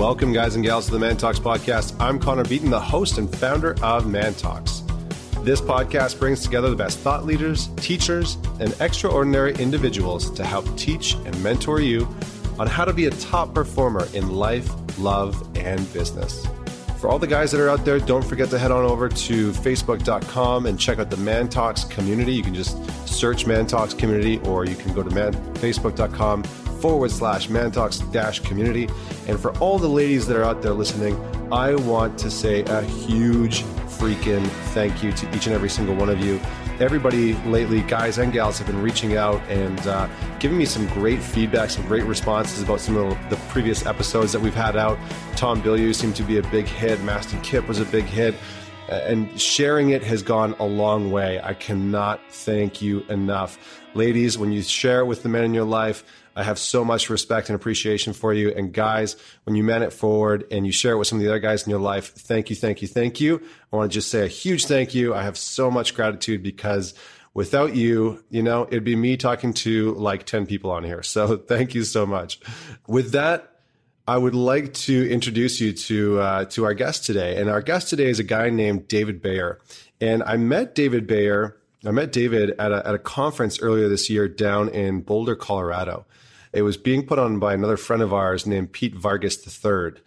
Welcome, guys and gals, to the Man Talks podcast. I'm Connor Beaton, the host and founder of Man Talks. This podcast brings together the best thought leaders, teachers, and extraordinary individuals to help teach and mentor you on how to be a top performer in life, love, and business. For all the guys that are out there, don't forget to head on over to facebook.com and check out the Man Talks community. You can just search Man Talks community, or you can go to man, facebook.com forward slash Man Talks dash community. And for all the ladies that are out there listening, I want to say a huge freaking thank you to each and every single one of you everybody lately, guys and gals, have been reaching out and uh, giving me some great feedback, some great responses about some of the previous episodes that we've had out. Tom Bilyeu seemed to be a big hit. Mastin Kipp was a big hit. And sharing it has gone a long way. I cannot thank you enough. Ladies, when you share it with the men in your life, I have so much respect and appreciation for you. And guys, when you man it forward and you share it with some of the other guys in your life, thank you, thank you, thank you. I want to just say a huge thank you. I have so much gratitude because without you, you know, it'd be me talking to like 10 people on here. So thank you so much. With that, I would like to introduce you to uh, to our guest today, and our guest today is a guy named David Bayer. And I met David Bayer. I met David at a, at a conference earlier this year down in Boulder, Colorado. It was being put on by another friend of ours named Pete Vargas III.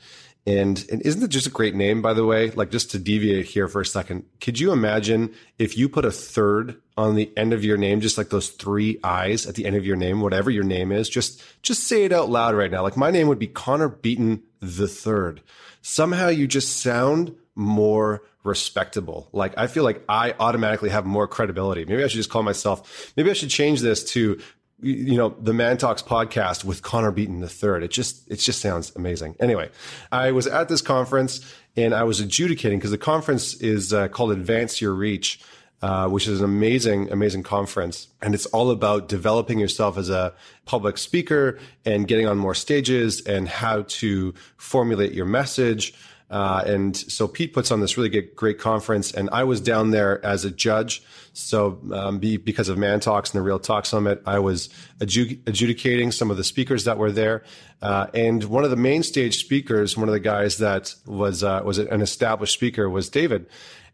And, and isn't it just a great name, by the way? Like just to deviate here for a second, could you imagine if you put a third on the end of your name, just like those three I's at the end of your name, whatever your name is, just, just say it out loud right now. Like my name would be Connor Beaton the third. Somehow you just sound more respectable. Like I feel like I automatically have more credibility. Maybe I should just call myself, maybe I should change this to you know, the Man Talks podcast with Connor Beaton the third. It just, it just sounds amazing. Anyway, I was at this conference and I was adjudicating because the conference is uh, called Advance Your Reach. Uh, which is an amazing, amazing conference. And it's all about developing yourself as a public speaker and getting on more stages and how to formulate your message. Uh, and so Pete puts on this really good, great conference, and I was down there as a judge. So um, be, because of Man Talks and the Real Talk Summit, I was adju- adjudicating some of the speakers that were there. Uh, and one of the main stage speakers, one of the guys that was uh, was an established speaker, was David.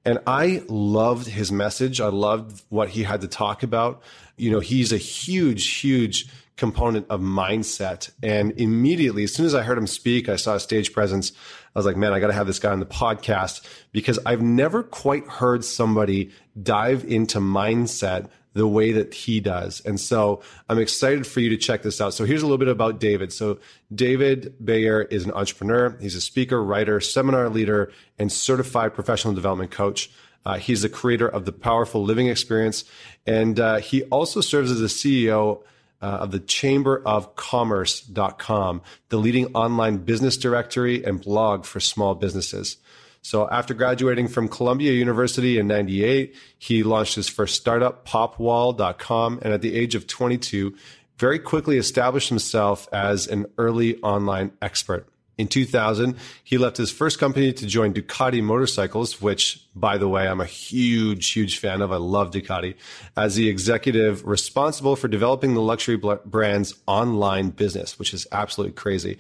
And I loved his message. I loved what he had to talk about. You know, he's a huge, huge component of mindset. And immediately, as soon as I heard him speak, I saw a stage presence. I was like, man, I got to have this guy on the podcast because I've never quite heard somebody dive into mindset the way that he does. And so I'm excited for you to check this out. So here's a little bit about David. So David Bayer is an entrepreneur. He's a speaker, writer, seminar leader, and certified professional development coach. Uh, he's the creator of the Powerful Living Experience. And uh, he also serves as the CEO uh, of the Chamber of Commerce.com, the leading online business directory and blog for small businesses. So after graduating from Columbia University in 98, he launched his first startup, popwall.com. And at the age of 22, very quickly established himself as an early online expert. In 2000, he left his first company to join Ducati Motorcycles, which, by the way, I'm a huge, huge fan of. I love Ducati as the executive responsible for developing the luxury brand's online business, which is absolutely crazy.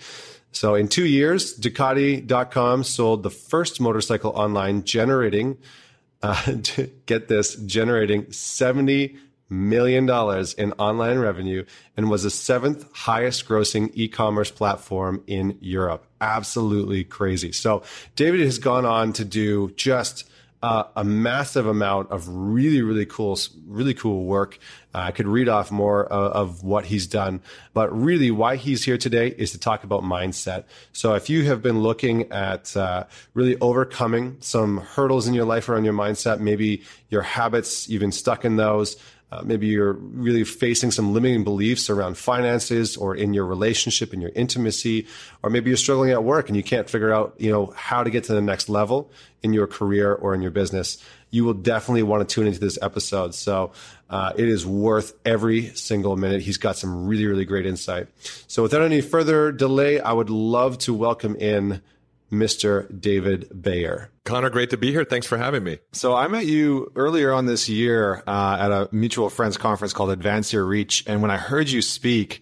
So in two years, Ducati.com sold the first motorcycle online, generating, uh, get this, generating 70 million dollars in online revenue and was the seventh highest grossing e-commerce platform in Europe. Absolutely crazy. So David has gone on to do just uh, a massive amount of really, really cool, really cool work. Uh, I could read off more of, of, what he's done, but really why he's here today is to talk about mindset. So if you have been looking at uh, really overcoming some hurdles in your life around your mindset, maybe your habits, you've been stuck in those, uh, maybe you're really facing some limiting beliefs around finances or in your relationship, in your intimacy, or maybe you're struggling at work and you can't figure out, you know, how to get to the next level in your career or in your business. You will definitely want to tune into this episode. So uh, it is worth every single minute. He's got some really, really great insight. So without any further delay, I would love to welcome in Mr. David Bayer. Connor, great to be here. Thanks for having me. So I met you earlier on this year uh, at a mutual friends conference called Advance Your Reach. And when I heard you speak,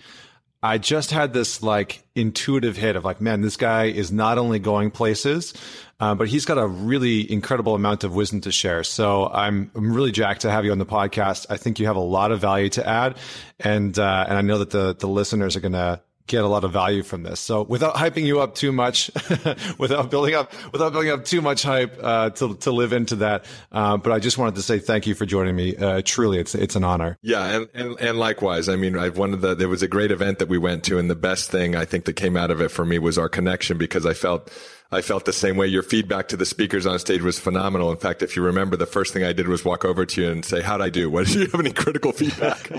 I just had this like intuitive hit of like, man, this guy is not only going places, uh, but he's got a really incredible amount of wisdom to share. So I'm, I'm really jacked to have you on the podcast. I think you have a lot of value to add, and uh, and I know that the the listeners are gonna get a lot of value from this. So without hyping you up too much, without building up, without building up too much hype, uh, to, to live into that. Uh, but I just wanted to say thank you for joining me. Uh, truly, it's, it's an honor. Yeah. And, and, and likewise, I mean, I've one of the, there was a great event that we went to and the best thing I think that came out of it for me was our connection because I felt, I felt the same way. Your feedback to the speakers on stage was phenomenal. In fact, if you remember, the first thing I did was walk over to you and say, "How'd I do? What did you have any critical feedback?"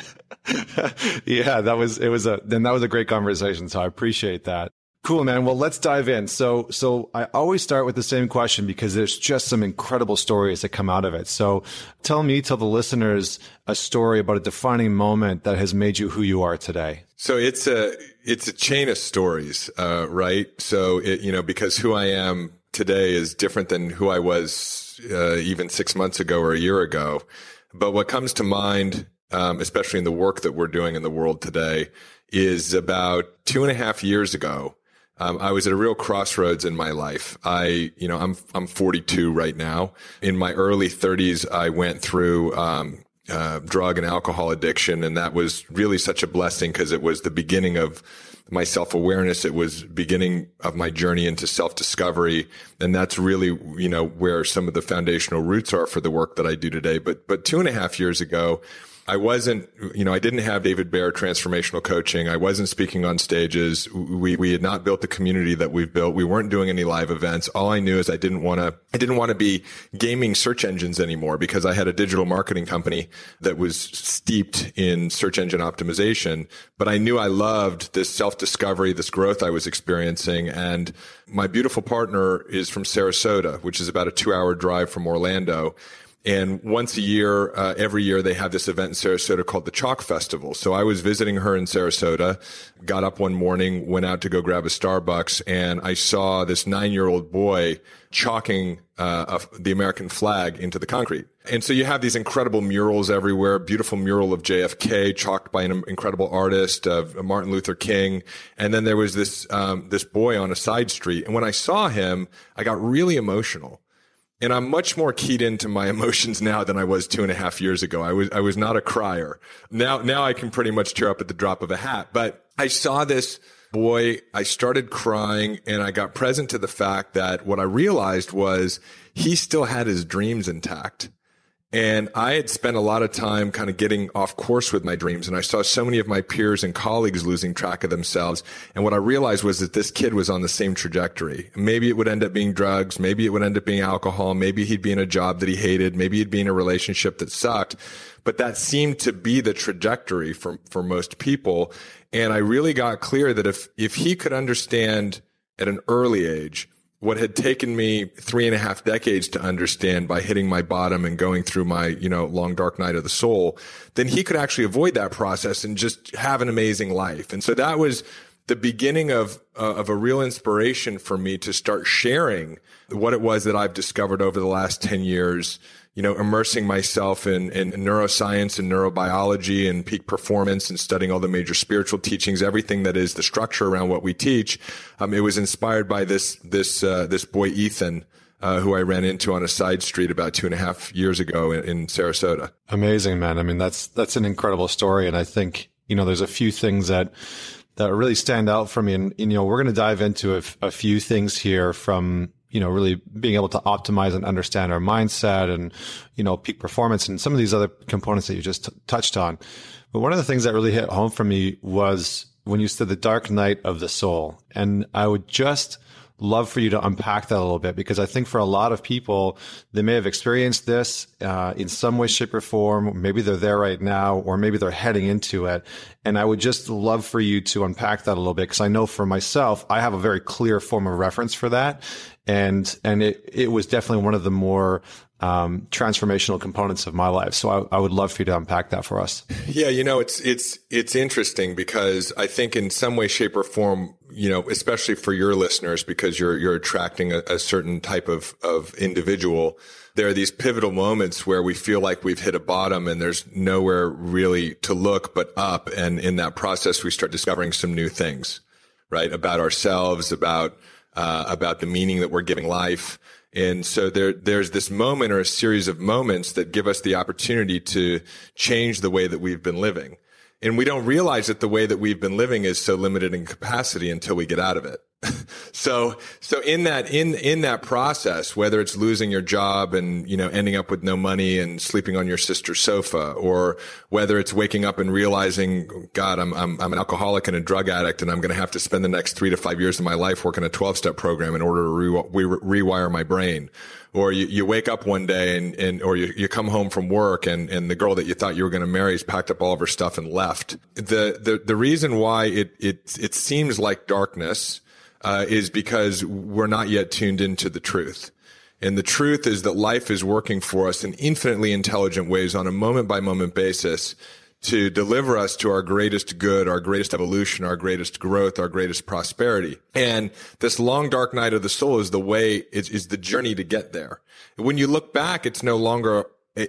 yeah, that was it. Was a then that was a great conversation. So I appreciate that. Cool, man. Well, let's dive in. So, so I always start with the same question because there's just some incredible stories that come out of it. So tell me, tell the listeners a story about a defining moment that has made you who you are today. So it's a, it's a chain of stories, uh, right? So it, you know, because who I am today is different than who I was, uh, even six months ago or a year ago. But what comes to mind, um, especially in the work that we're doing in the world today is about two and a half years ago. Um, I was at a real crossroads in my life. I, you know, I'm, I'm 42 right now. In my early 30s, I went through, um, uh, drug and alcohol addiction. And that was really such a blessing because it was the beginning of my self awareness. It was beginning of my journey into self discovery. And that's really, you know, where some of the foundational roots are for the work that I do today. But, but two and a half years ago, I wasn't, you know, I didn't have David Bayer transformational coaching. I wasn't speaking on stages. We, we had not built the community that we've built. We weren't doing any live events. All I knew is I didn't want to, I didn't want to be gaming search engines anymore because I had a digital marketing company that was steeped in search engine optimization. But I knew I loved this self discovery, this growth I was experiencing. And my beautiful partner is from Sarasota, which is about a two hour drive from Orlando. And once a year, uh, every year, they have this event in Sarasota called the Chalk Festival. So I was visiting her in Sarasota, got up one morning, went out to go grab a Starbucks, and I saw this nine year old boy chalking uh, a, the American flag into the concrete. And so you have these incredible murals everywhere, beautiful mural of JFK chalked by an incredible artist of Martin Luther King. And then there was this, um, this boy on a side street. And when I saw him, I got really emotional and I'm much more keyed into my emotions now than I was two and a half years ago. I was, I was not a crier. Now, now I can pretty much tear up at the drop of a hat, but I saw this boy. I started crying and I got present to the fact that what I realized was he still had his dreams intact. And I had spent a lot of time kind of getting off course with my dreams. And I saw so many of my peers and colleagues losing track of themselves. And what I realized was that this kid was on the same trajectory. Maybe it would end up being drugs. Maybe it would end up being alcohol. Maybe he'd be in a job that he hated. Maybe he'd be in a relationship that sucked. But that seemed to be the trajectory for, for most people. And I really got clear that if, if he could understand at an early age, what had taken me three and a half decades to understand by hitting my bottom and going through my, you know, long dark night of the soul, then he could actually avoid that process and just have an amazing life. And so that was the beginning of, uh, of a real inspiration for me to start sharing what it was that I've discovered over the last 10 years you know, immersing myself in, in neuroscience and neurobiology and peak performance and studying all the major spiritual teachings, everything that is the structure around what we teach. Um, it was inspired by this, this, uh, this boy, Ethan, uh, who I ran into on a side street about two and a half years ago in, in Sarasota. Amazing, man. I mean, that's, that's an incredible story. And I think, you know, there's a few things that, that really stand out for me. And, you know, we're going to dive into a, a few things here from you know, really being able to optimize and understand our mindset and, you know, peak performance and some of these other components that you just t- touched on. But one of the things that really hit home for me was when you said the dark night of the soul. And I would just love for you to unpack that a little bit because I think for a lot of people, they may have experienced this uh, in some way, shape, or form. Maybe they're there right now, or maybe they're heading into it. And I would just love for you to unpack that a little bit because I know for myself, I have a very clear form of reference for that. And, and it, it was definitely one of the more um, transformational components of my life. So I, I, would love for you to unpack that for us. Yeah, you know, it's it's it's interesting because I think in some way, shape, or form, you know, especially for your listeners, because you're you're attracting a, a certain type of of individual there are these pivotal moments where we feel like we've hit a bottom and there's nowhere really to look but up. And in that process, we start discovering some new things, right? About ourselves, about, uh, about the meaning that we're giving life. And so there, there's this moment or a series of moments that give us the opportunity to change the way that we've been living. And we don't realize that the way that we've been living is so limited in capacity until we get out of it. so, so in that, in, in that process, whether it's losing your job and, you know, ending up with no money and sleeping on your sister's sofa, or whether it's waking up and realizing, God, I'm, I'm, I'm an alcoholic and a drug addict and I'm going to have to spend the next three to five years of my life working a 12 step program in order to re- re- rewire my brain. Or you, you wake up one day and, and or you, you come home from work and, and the girl that you thought you were going to marry has packed up all of her stuff and left. The, the, the reason why it, it, it seems like darkness uh, is because we're not yet tuned into the truth. And the truth is that life is working for us in infinitely intelligent ways on a moment by moment basis to deliver us to our greatest good, our greatest evolution, our greatest growth, our greatest prosperity. And this long dark night of the soul is the way, is, is the journey to get there. When you look back, it's no longer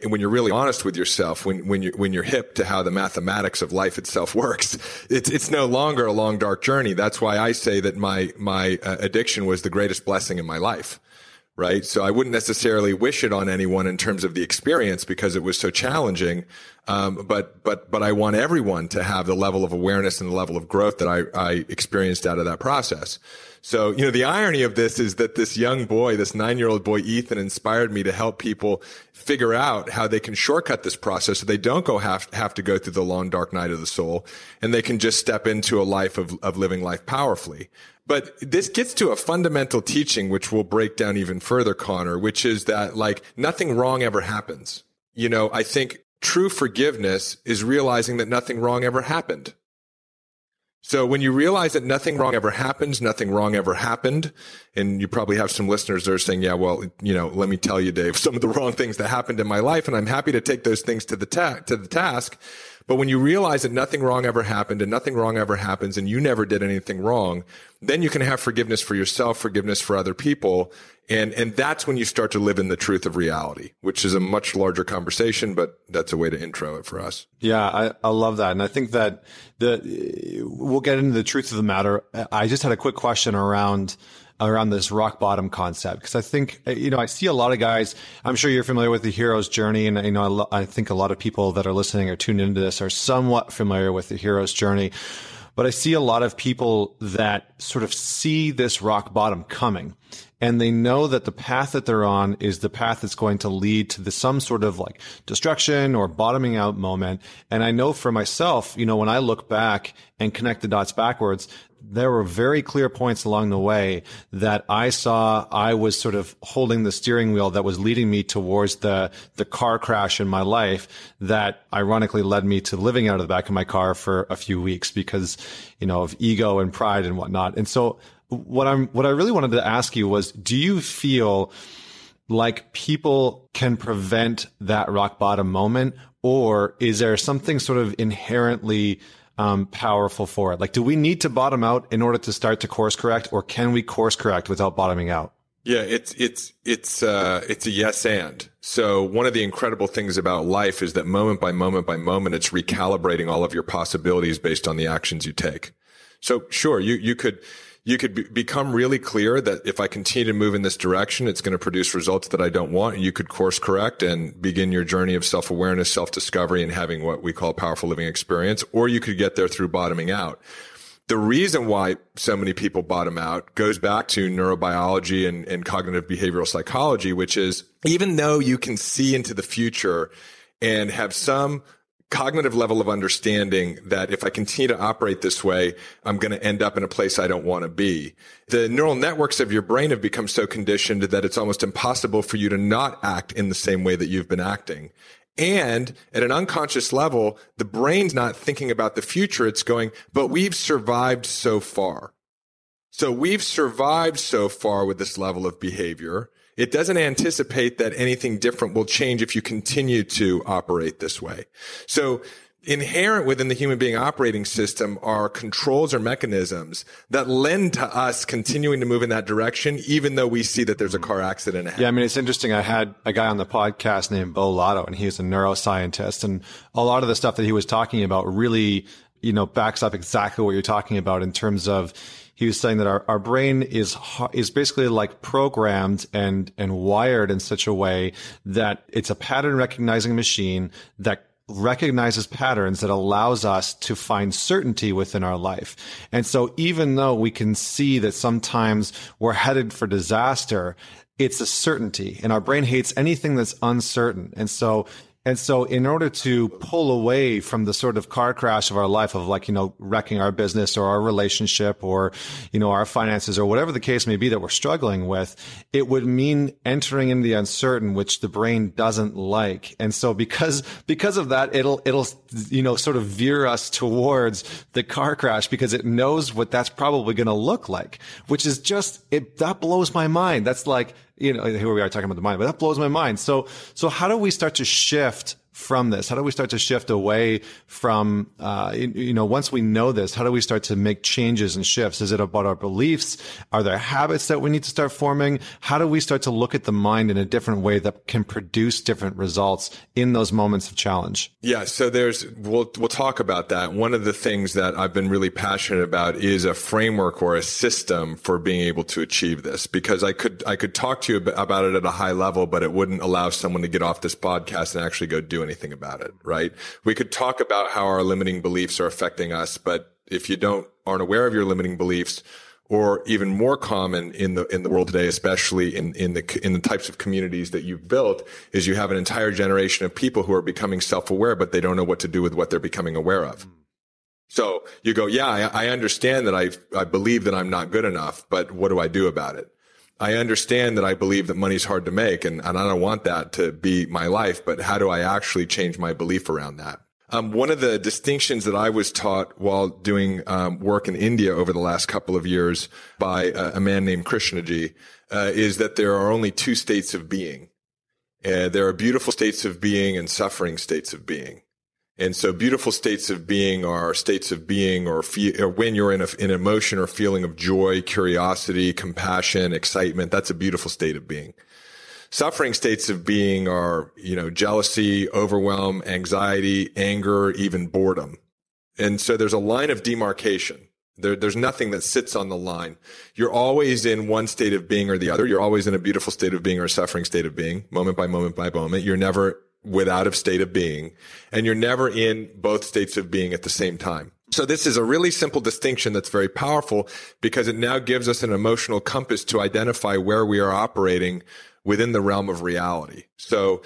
when you're really honest with yourself, when, when you when you're hip to how the mathematics of life itself works, it's, it's no longer a long, dark journey. That's why I say that my, my uh, addiction was the greatest blessing in my life. Right. So I wouldn't necessarily wish it on anyone in terms of the experience because it was so challenging. Um, but, but, but I want everyone to have the level of awareness and the level of growth that I, I experienced out of that process. So, you know, the irony of this is that this young boy, this nine year old boy, Ethan, inspired me to help people figure out how they can shortcut this process so they don't go have, have to go through the long, dark night of the soul and they can just step into a life of, of living life powerfully. But this gets to a fundamental teaching, which we'll break down even further, Connor, which is that like nothing wrong ever happens. You know, I think true forgiveness is realizing that nothing wrong ever happened. So when you realize that nothing wrong ever happens, nothing wrong ever happened, and you probably have some listeners that are saying, yeah, well, you know, let me tell you, Dave, some of the wrong things that happened in my life, and I'm happy to take those things to the ta- to the task. But when you realize that nothing wrong ever happened and nothing wrong ever happens and you never did anything wrong, then you can have forgiveness for yourself, forgiveness for other people. And, and that's when you start to live in the truth of reality, which is a much larger conversation, but that's a way to intro it for us. Yeah, I, I love that. And I think that the, we'll get into the truth of the matter. I just had a quick question around, around this rock bottom concept because I think you know I see a lot of guys. I'm sure you're familiar with the hero's journey, and you know I, I think a lot of people that are listening or tuned into this are somewhat familiar with the hero's journey. But I see a lot of people that sort of see this rock bottom coming and they know that the path that they're on is the path that's going to lead to the, some sort of like destruction or bottoming out moment. And I know for myself, you know, when I look back and connect the dots backwards, there were very clear points along the way that I saw I was sort of holding the steering wheel that was leading me towards the, the car crash in my life that ironically led me to living out of the back of my car for a few weeks because, you know, of ego and pride and whatnot. And so what I'm, what I really wanted to ask you was, do you feel like people can prevent that rock bottom moment or is there something sort of inherently um, powerful for it? Like, do we need to bottom out in order to start to course correct, or can we course correct without bottoming out? Yeah, it's it's it's uh, it's a yes and. So one of the incredible things about life is that moment by moment by moment, it's recalibrating all of your possibilities based on the actions you take. So sure, you you could you could be, become really clear that if I continue to move in this direction, it's going to produce results that I don't want. You could course correct and begin your journey of self awareness, self discovery, and having what we call powerful living experience, or you could get there through bottoming out. The reason why so many people bottom out goes back to neurobiology and, and cognitive behavioral psychology, which is even though you can see into the future and have some cognitive level of understanding that if I continue to operate this way, I'm going to end up in a place I don't want to be. The neural networks of your brain have become so conditioned that it's almost impossible for you to not act in the same way that you've been acting. And at an unconscious level, the brain's not thinking about the future. It's going, but we've survived so far. So we've survived so far with this level of behavior. It doesn't anticipate that anything different will change if you continue to operate this way. So inherent within the human being operating system are controls or mechanisms that lend to us continuing to move in that direction, even though we see that there's a car accident ahead. Yeah, I mean, it's interesting. I had a guy on the podcast named Beau Lotto, and he's a neuroscientist, and a lot of the stuff that he was talking about really, you know, backs up exactly what you're talking about in terms of he was saying that our, our brain is is basically like programmed and and wired in such a way that it's a pattern recognizing machine that recognizes patterns that allows us to find certainty within our life. And so even though we can see that sometimes we're headed for disaster, it's a certainty and our brain hates anything that's uncertain. And so and so in order to pull away from the sort of car crash of our life of like, you know, wrecking our business or our relationship or, you know, our finances or whatever the case may be that we're struggling with, it would mean entering in the uncertain, which the brain doesn't like. And so because, because of that, it'll, it'll, you know, sort of veer us towards the car crash because it knows what that's probably going to look like, which is just, it, that blows my mind. That's like, you know, here we are talking about the mind, but that blows my mind. So, so how do we start to shift from this? How do we start to shift away from, uh, you know, once we know this, how do we start to make changes and shifts? Is it about our beliefs? Are there habits that we need to start forming? How do we start to look at the mind in a different way that can produce different results in those moments of challenge? Yeah. So there's, we'll, we'll talk about that. One of the things that I've been really passionate about is a framework or a system for being able to achieve this because I could, I could talk to you about it at a high level, but it wouldn't allow someone to get off this podcast and actually go do anything about it, right? We could talk about how our limiting beliefs are affecting us, but if you don't, aren't aware of your limiting beliefs, or even more common in the in the world today, especially in in the in the types of communities that you've built, is you have an entire generation of people who are becoming self-aware, but they don't know what to do with what they're becoming aware of. So you go, yeah, I, I understand that I I believe that I'm not good enough, but what do I do about it? I understand that I believe that money's hard to make and, and I don't want that to be my life, but how do I actually change my belief around that? Um, one of the distinctions that I was taught while doing um, work in India over the last couple of years by a, man named Krishnaji uh, is that there are only two states of being. Uh, there are beautiful states of being and suffering states of being. And so beautiful states of being are states of being or, fe- or when you're in a, an emotion or feeling of joy, curiosity, compassion, excitement. That's a beautiful state of being. Suffering states of being are, you know, jealousy, overwhelm, anxiety, anger, even boredom. And so there's a line of demarcation. There, there's nothing that sits on the line. You're always in one state of being or the other. You're always in a beautiful state of being or a suffering state of being, moment by moment by moment. You're never without a state of being and you're never in both states of being at the same time. So this is a really simple distinction that's very powerful because it now gives us an emotional compass to identify where we are operating within the realm of reality. So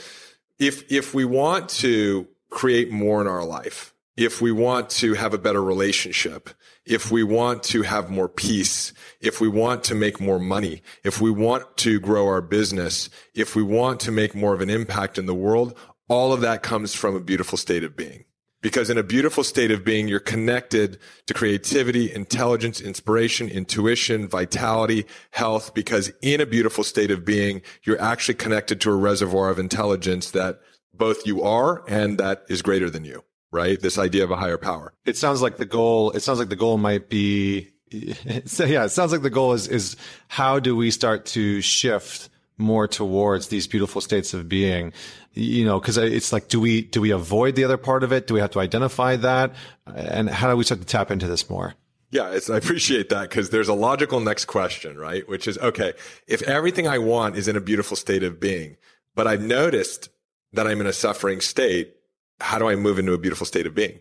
if, if we want to create more in our life, if we want to have a better relationship, if we want to have more peace, if we want to make more money, if we want to grow our business, if we want to make more of an impact in the world, all of that comes from a beautiful state of being. Because in a beautiful state of being, you're connected to creativity, intelligence, inspiration, intuition, vitality, health. Because in a beautiful state of being, you're actually connected to a reservoir of intelligence that both you are and that is greater than you right? This idea of a higher power. It sounds like the goal, it sounds like the goal might be, so yeah, it sounds like the goal is, is how do we start to shift more towards these beautiful states of being? You know, cause it's like, do we, do we avoid the other part of it? Do we have to identify that? And how do we start to tap into this more? Yeah, I appreciate that because there's a logical next question, right? Which is, okay, if everything I want is in a beautiful state of being, but I've noticed that I'm in a suffering state, how do I move into a beautiful state of being?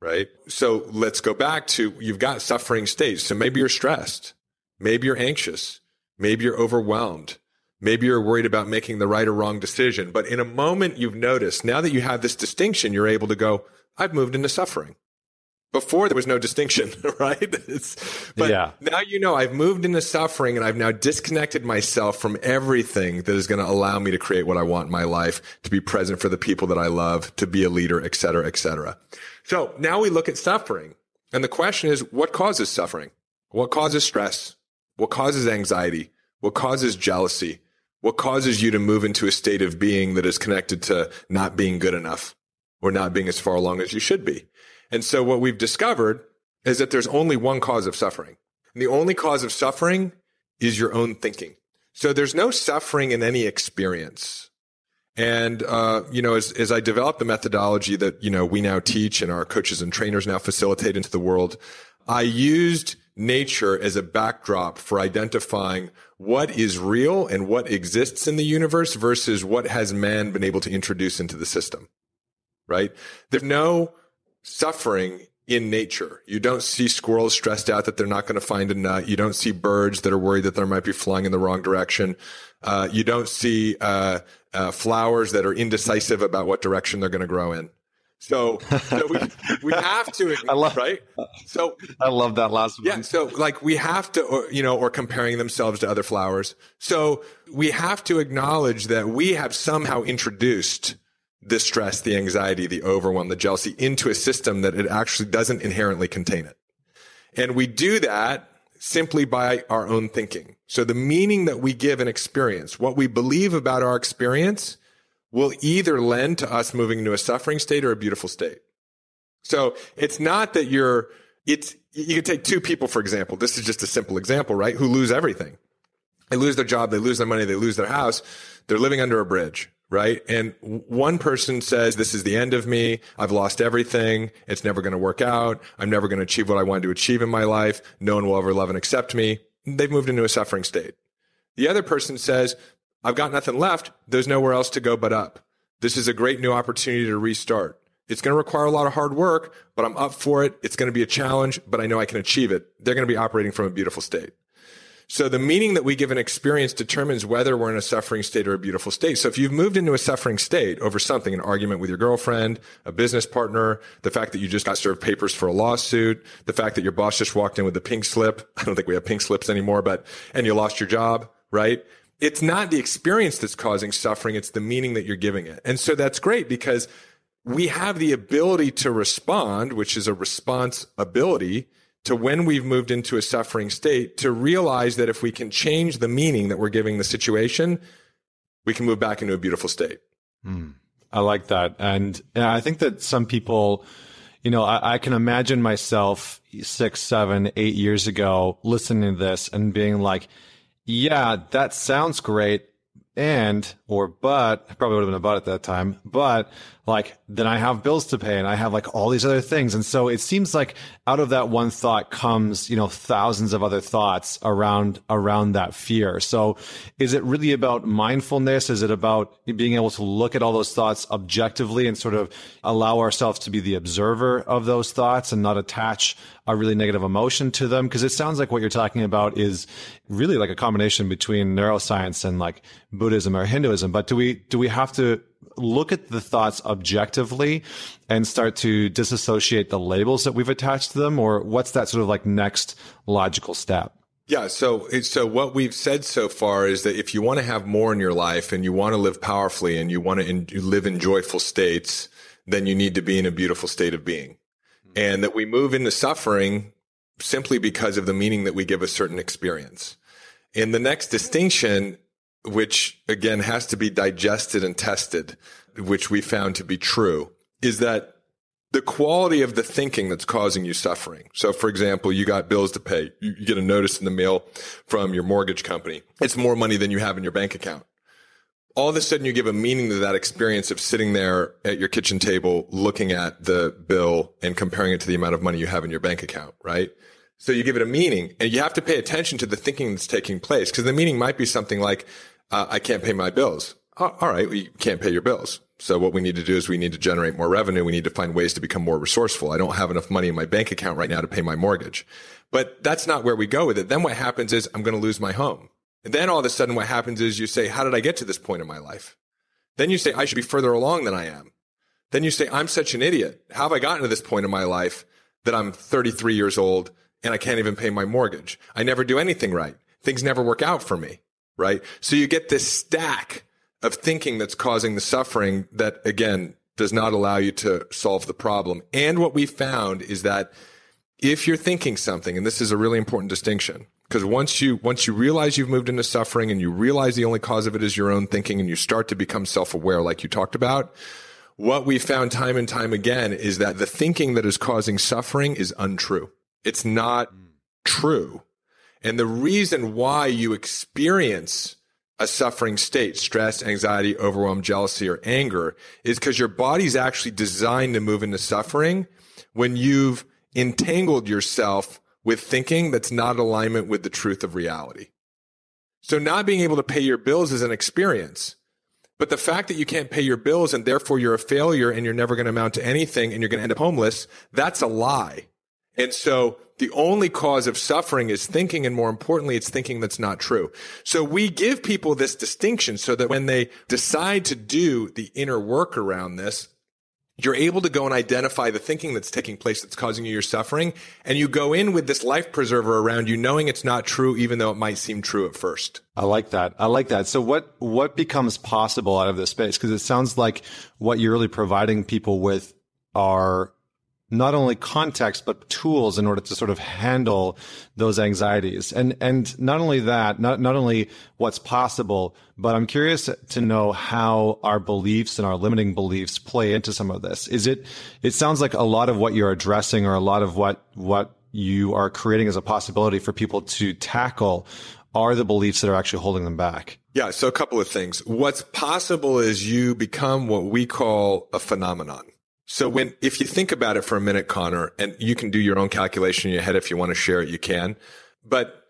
Right. So let's go back to you've got suffering states. So maybe you're stressed. Maybe you're anxious. Maybe you're overwhelmed. Maybe you're worried about making the right or wrong decision. But in a moment you've noticed, now that you have this distinction, you're able to go, I've moved into suffering. Before there was no distinction, right? It's, but yeah. now you know I've moved into suffering and I've now disconnected myself from everything that is going to allow me to create what I want in my life, to be present for the people that I love, to be a leader, et cetera, et cetera. So now we look at suffering and the question is, what causes suffering? What causes stress? What causes anxiety? What causes jealousy? What causes you to move into a state of being that is connected to not being good enough? or not being as far along as you should be. And so what we've discovered is that there's only one cause of suffering. And the only cause of suffering is your own thinking. So there's no suffering in any experience. And, uh, you know, as, as I developed the methodology that, you know, we now teach and our coaches and trainers now facilitate into the world, I used nature as a backdrop for identifying what is real and what exists in the universe versus what has man been able to introduce into the system. Right? There's no suffering in nature. You don't see squirrels stressed out that they're not going to find a nut. You don't see birds that are worried that they might be flying in the wrong direction. Uh, you don't see uh, uh, flowers that are indecisive about what direction they're going to grow in. So, so we, we have to, I love, right? So I love that last one. Yeah. So like we have to, or, you know, or comparing themselves to other flowers. So we have to acknowledge that we have somehow introduced the stress, the anxiety, the overwhelm, the jealousy into a system that it actually doesn't inherently contain it. And we do that simply by our own thinking. So the meaning that we give an experience, what we believe about our experience will either lend to us moving into a suffering state or a beautiful state. So it's not that you're, it's, you can take two people, for example. This is just a simple example, right? Who lose everything. They lose their job. They lose their money. They lose their house. They're living under a bridge right? And one person says, this is the end of me. I've lost everything. It's never going to work out. I'm never going to achieve what I wanted to achieve in my life. No one will ever love and accept me. They've moved into a suffering state. The other person says, I've got nothing left. There's nowhere else to go but up. This is a great new opportunity to restart. It's going to require a lot of hard work, but I'm up for it. It's going to be a challenge, but I know I can achieve it. They're going to be operating from a beautiful state. So the meaning that we give an experience determines whether we're in a suffering state or a beautiful state. So if you've moved into a suffering state over something, an argument with your girlfriend, a business partner, the fact that you just got served papers for a lawsuit, the fact that your boss just walked in with a pink slip. I don't think we have pink slips anymore, but, and you lost your job, right? It's not the experience that's causing suffering. It's the meaning that you're giving it. And so that's great because we have the ability to respond, which is a response ability to when we've moved into a suffering state to realize that if we can change the meaning that we're giving the situation, we can move back into a beautiful state. Mm, I like that. And I think that some people, you know, I, I, can imagine myself six, seven, eight years ago listening to this and being like, yeah, that sounds great. And, or, but, probably would have been a but at that time, but like then I have bills to pay and I have like all these other things. And so it seems like out of that one thought comes, you know, thousands of other thoughts around, around that fear. So is it really about mindfulness? Is it about being able to look at all those thoughts objectively and sort of allow ourselves to be the observer of those thoughts and not attach a really negative emotion to them? Cause it sounds like what you're talking about is really like a combination between neuroscience and like Buddhism or Hinduism. But do we, do we have to look at the thoughts objectively and start to disassociate the labels that we've attached to them? Or what's that sort of like next logical step? Yeah. So, so what we've said so far is that if you want to have more in your life and you want to live powerfully and you want to in, live in joyful states, then you need to be in a beautiful state of being. Hmm. And that we move into suffering simply because of the meaning that we give a certain experience. And the next distinction which again has to be digested and tested, which we found to be true, is that the quality of the thinking that's causing you suffering. So, for example, you got bills to pay. You, you, get a notice in the mail from your mortgage company. It's more money than you have in your bank account. All of a sudden, you give a meaning to that experience of sitting there at your kitchen table, looking at the bill and comparing it to the amount of money you have in your bank account, right? So you give it a meaning and you have to pay attention to the thinking that's taking place because the meaning might be something like, uh, I can't pay my bills. all right. We can't pay your bills. So what we need to do is we need to generate more revenue. We need to find ways to become more resourceful. I don't have enough money in my bank account right now to pay my mortgage. But that's not where we go with it. Then what happens is I'm going to lose my home. And then all of a sudden what happens is you say, how did I get to this point in my life? Then you say, I should be further along than I am. Then you say, I'm such an idiot. How have I gotten to this point in my life that I'm 33 years old and I can't even pay my mortgage? I never do anything right. Things never work out for me right? So you get this stack of thinking that's causing the suffering that again does not allow you to solve the problem. And what we found is that if you're thinking something, and this is a really important distinction, because once you once you realize you've moved into suffering and you realize the only cause of it is your own thinking and you start to become self-aware like you talked about, what we found time and time again is that the thinking that is causing suffering is untrue. It's not hmm. true. And the reason why you experience a suffering state, stress, anxiety, overwhelm, jealousy, or anger is because your body's actually designed to move into suffering when you've entangled yourself with thinking that's not in alignment with the truth of reality. So not being able to pay your bills is an experience. But the fact that you can't pay your bills and therefore you're a failure and you're never going to amount to anything and you're going to end up homeless, that's a lie. And so the only cause of suffering is thinking. And more importantly, it's thinking that's not true. So we give people this distinction so that when they decide to do the inner work around this, you're able to go and identify the thinking that's taking place that's causing you your suffering. And you go in with this life preserver around you, knowing it's not true, even though it might seem true at first. I like that. I like that. So what, what becomes possible out of this space? Cause it sounds like what you're really providing people with are not only context but tools in order to sort of handle those anxieties. And and not only that not not only what's possible but i'm curious to know how our beliefs and our limiting beliefs play into some of this. Is it it sounds like a lot of what you're addressing or a lot of what what you are creating as a possibility for people to tackle are the beliefs that are actually holding them back. Yeah so a couple of things. What's possible is you become what we call a phenomenon so when, if you think about it for a minute, Connor, and you can do your own calculation in your head if you want to share it, you can. But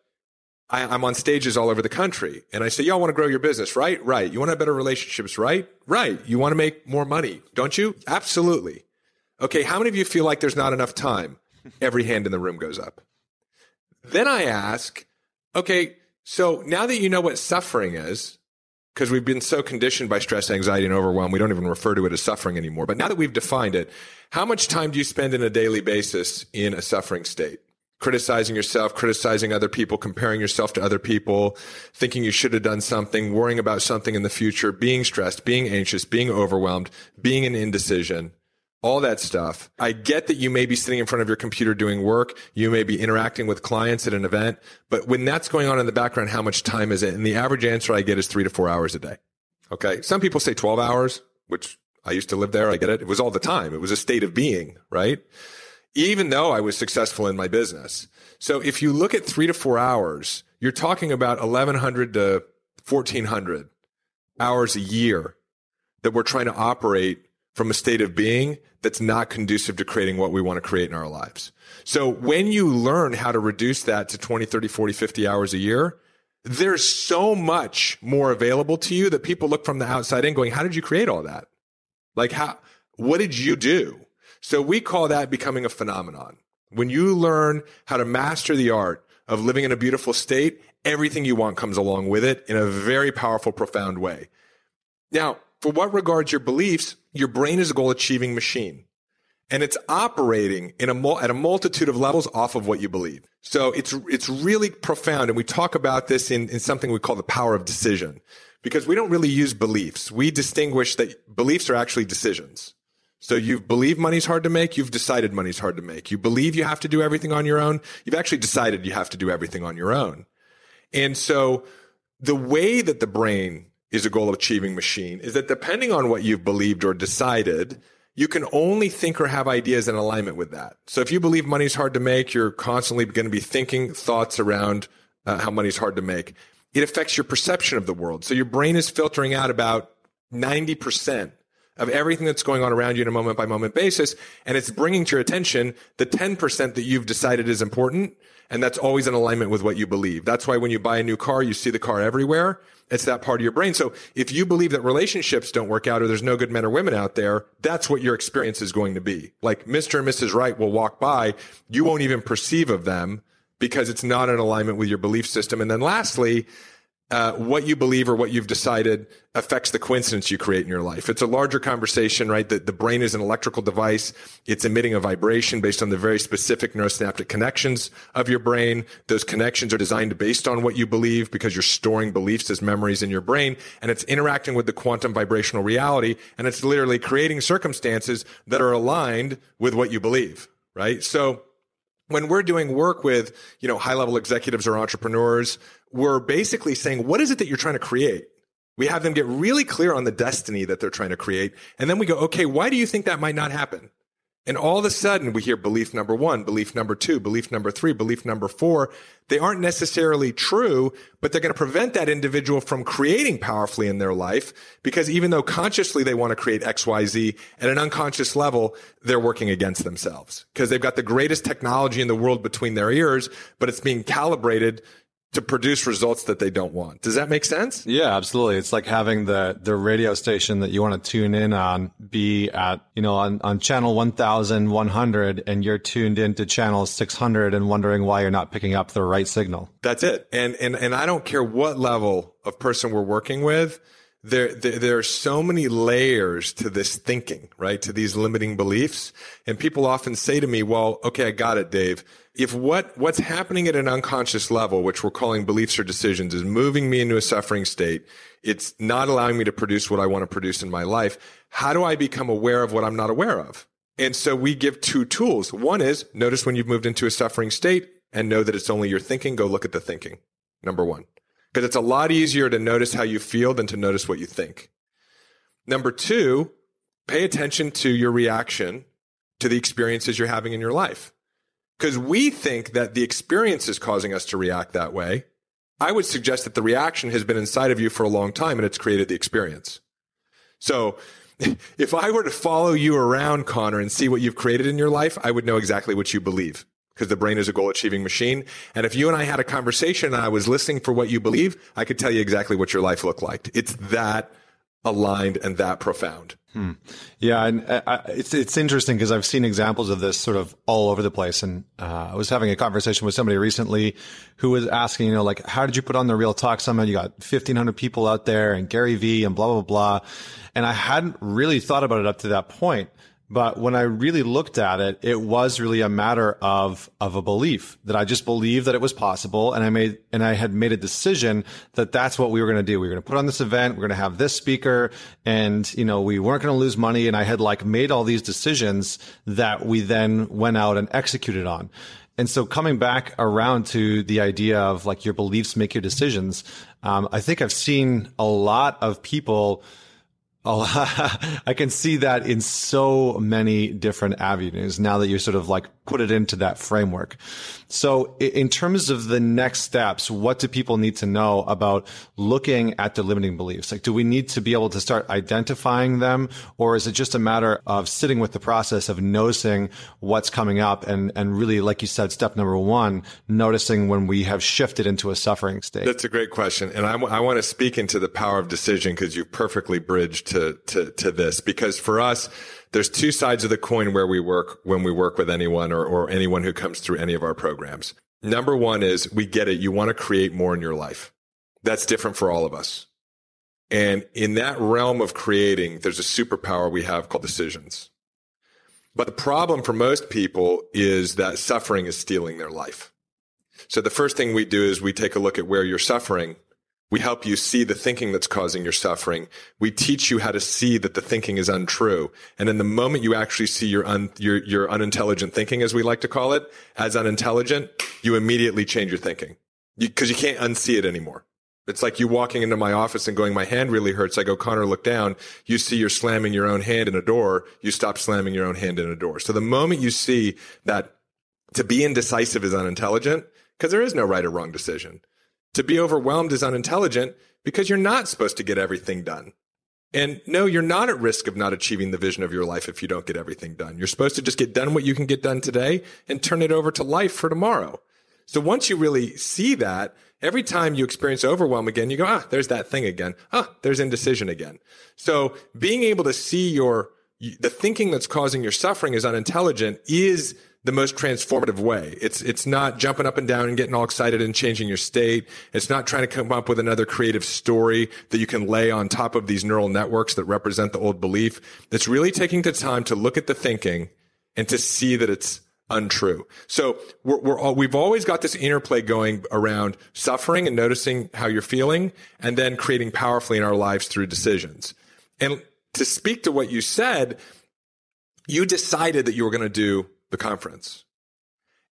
I, am on stages all over the country and I say, y'all want to grow your business, right? Right. You want to have better relationships, right? Right. You want to make more money, don't you? Absolutely. Okay. How many of you feel like there's not enough time? Every hand in the room goes up. Then I ask, okay, so now that you know what suffering is, because we've been so conditioned by stress, anxiety, and overwhelm, we don't even refer to it as suffering anymore. But now that we've defined it, how much time do you spend in a daily basis in a suffering state? Criticizing yourself, criticizing other people, comparing yourself to other people, thinking you should have done something, worrying about something in the future, being stressed, being anxious, being overwhelmed, being in indecision all that stuff. I get that you may be sitting in front of your computer doing work. You may be interacting with clients at an event, but when that's going on in the background, how much time is it? And the average answer I get is three to four hours a day. Okay. Some people say 12 hours, which I used to live there. I get it. It was all the time. It was a state of being, right? Even though I was successful in my business. So if you look at three to four hours, you're talking about 1100 to 1400 hours a year that we're trying to operate from a state of being that's not conducive to creating what we want to create in our lives. So when you learn how to reduce that to 20, 30, 40, 50 hours a year, there's so much more available to you that people look from the outside in going, how did you create all that? Like how, what did you do? So we call that becoming a phenomenon. When you learn how to master the art of living in a beautiful state, everything you want comes along with it in a very powerful, profound way. Now, for what regards your beliefs, your brain is a goal achieving machine and it's operating in a at a multitude of levels off of what you believe. So it's it's really profound, and we talk about this in in something we call the power of decision, because we don't really use beliefs. We distinguish that beliefs are actually decisions. So you believe money's hard to make, you've decided money's hard to make. You believe you have to do everything on your own, you've actually decided you have to do everything on your own. And so the way that the brain is a goal achieving machine is that depending on what you've believed or decided, you can only think or have ideas in alignment with that. So if you believe money's hard to make, you're constantly going to be thinking thoughts around uh, how money's hard to make. It affects your perception of the world. So your brain is filtering out about 90% of everything that's going on around you in a moment by moment basis. And it's bringing to your attention the 10% that you've decided is important. And that's always in alignment with what you believe. That's why when you buy a new car, you see the car everywhere. It's that part of your brain. So if you believe that relationships don't work out or there's no good men or women out there, that's what your experience is going to be. Like Mr. and Mrs. Right will walk by. You won't even perceive of them because it's not in alignment with your belief system. And then lastly, uh, what you believe or what you've decided affects the coincidence you create in your life. It's a larger conversation, right? That the brain is an electrical device. It's emitting a vibration based on the very specific neurosynaptic connections of your brain. Those connections are designed based on what you believe because you're storing beliefs as memories in your brain and it's interacting with the quantum vibrational reality. And it's literally creating circumstances that are aligned with what you believe, right? So when we're doing work with, you know, high level executives or entrepreneurs, we're basically saying, what is it that you're trying to create? We have them get really clear on the destiny that they're trying to create. And then we go, okay, why do you think that might not happen? And all of a sudden we hear belief number one, belief number two, belief number three, belief number four. They aren't necessarily true, but they're going to prevent that individual from creating powerfully in their life because even though consciously they want to create X, Y, Z at an unconscious level, they're working against themselves because they've got the greatest technology in the world between their ears, but it's being calibrated to produce results that they don't want. Does that make sense? Yeah, absolutely. It's like having the the radio station that you want to tune in on be at, you know, on, on channel 1100 and you're tuned into channel 600 and wondering why you're not picking up the right signal. That's it. And and and I don't care what level of person we're working with. There, there, there are so many layers to this thinking, right? To these limiting beliefs. And people often say to me, well, okay, I got it, Dave if what what's happening at an unconscious level, which we're calling beliefs or decisions, is moving me into a suffering state, it's not allowing me to produce what I want to produce in my life. How do I become aware of what I'm not aware of? And so we give two tools. One is notice when you've moved into a suffering state and know that it's only your thinking. Go look at the thinking. Number one, because it's a lot easier to notice how you feel than to notice what you think. Number two, pay attention to your reaction to the experiences you're having in your life because we think that the experience is causing us to react that way. I would suggest that the reaction has been inside of you for a long time and it's created the experience. So if I were to follow you around, Connor, and see what you've created in your life, I would know exactly what you believe because the brain is a goal achieving machine. And if you and I had a conversation and I was listening for what you believe, I could tell you exactly what your life looked like. It's that aligned and that profound. Hmm. Yeah, and uh, I, it's it's interesting because I've seen examples of this sort of all over the place. And uh, I was having a conversation with somebody recently who was asking, you know, like, how did you put on the Real Talk Summit? You got fifteen hundred people out there, and Gary Vee, and blah blah blah. And I hadn't really thought about it up to that point. But when I really looked at it, it was really a matter of, of a belief that I just believed that it was possible. And I made, and I had made a decision that that's what we were going to do. We were going to put on this event. We're going to have this speaker and, you know, we weren't going to lose money. And I had like made all these decisions that we then went out and executed on. And so coming back around to the idea of like your beliefs make your decisions, um, I think I've seen a lot of people Oh, I can see that in so many different avenues now that you're sort of like put it into that framework. So in terms of the next steps, what do people need to know about looking at the limiting beliefs? Like, do we need to be able to start identifying them or is it just a matter of sitting with the process of noticing what's coming up and, and really, like you said, step number one, noticing when we have shifted into a suffering state? That's a great question. And I, w- I want to speak into the power of decision because you've perfectly bridged to, to, to this because for us, there's two sides of the coin where we work when we work with anyone or, or anyone who comes through any of our programs. Number one is we get it. You want to create more in your life. That's different for all of us. And in that realm of creating, there's a superpower we have called decisions. But the problem for most people is that suffering is stealing their life. So the first thing we do is we take a look at where you're suffering we help you see the thinking that's causing your suffering. We teach you how to see that the thinking is untrue. And in the moment you actually see your, un, your, your unintelligent thinking, as we like to call it, as unintelligent, you immediately change your thinking because you, you can't unsee it anymore. It's like you walking into my office and going, my hand really hurts. I go, Connor, look down. You see you're slamming your own hand in a door. You stop slamming your own hand in a door. So the moment you see that to be indecisive is unintelligent, because there is no right or wrong decision. To be overwhelmed is unintelligent because you're not supposed to get everything done. And no, you're not at risk of not achieving the vision of your life if you don't get everything done. You're supposed to just get done what you can get done today and turn it over to life for tomorrow. So once you really see that, every time you experience overwhelm again, you go, ah, there's that thing again. Ah, there's indecision again. So being able to see your, the thinking that's causing your suffering is unintelligent is the most transformative way. It's, it's not jumping up and down and getting all excited and changing your state. It's not trying to come up with another creative story that you can lay on top of these neural networks that represent the old belief. It's really taking the time to look at the thinking and to see that it's untrue. So we're, we're all, we've always got this interplay going around suffering and noticing how you're feeling and then creating powerfully in our lives through decisions. And to speak to what you said, you decided that you were going to do the conference.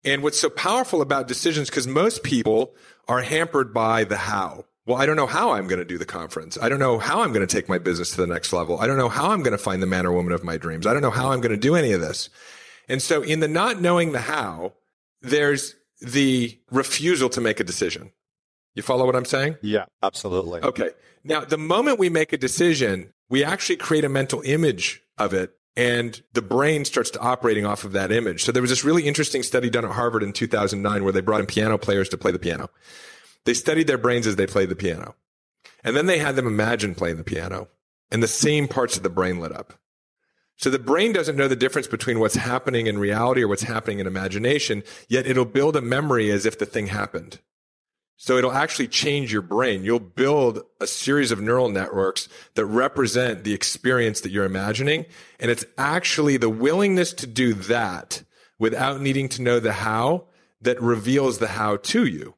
And what's so powerful about decisions, because most people are hampered by the how. well, I don't know how I'm going to do the conference. I don't know how I'm going to take my business to the next level. I don't know how I'm going to find the man or woman of my dreams. I don't know how I'm going to do any of this. And so in the not knowing the how, there's the refusal to make a decision. You follow what I'm saying? Yeah, absolutely. Okay. Now, the moment we make a decision, we actually create a mental image of it and the brain starts to operating off of that image. So there was this really interesting study done at Harvard in 2009 where they brought in piano players to play the piano. They studied their brains as they played the piano. And then they had them imagine playing the piano and the same parts of the brain lit up. So the brain doesn't know the difference between what's happening in reality or what's happening in imagination, yet it'll build a memory as if the thing happened. So it'll actually change your brain. You'll build a series of neural networks that represent the experience that you're imagining. And it's actually the willingness to do that without needing to know the how that reveals the how to you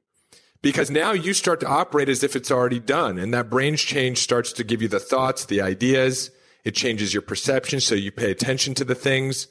because now you start to operate as if it's already done. And that brain's change starts to give you the thoughts, the ideas. It changes your perception. So you pay attention to the things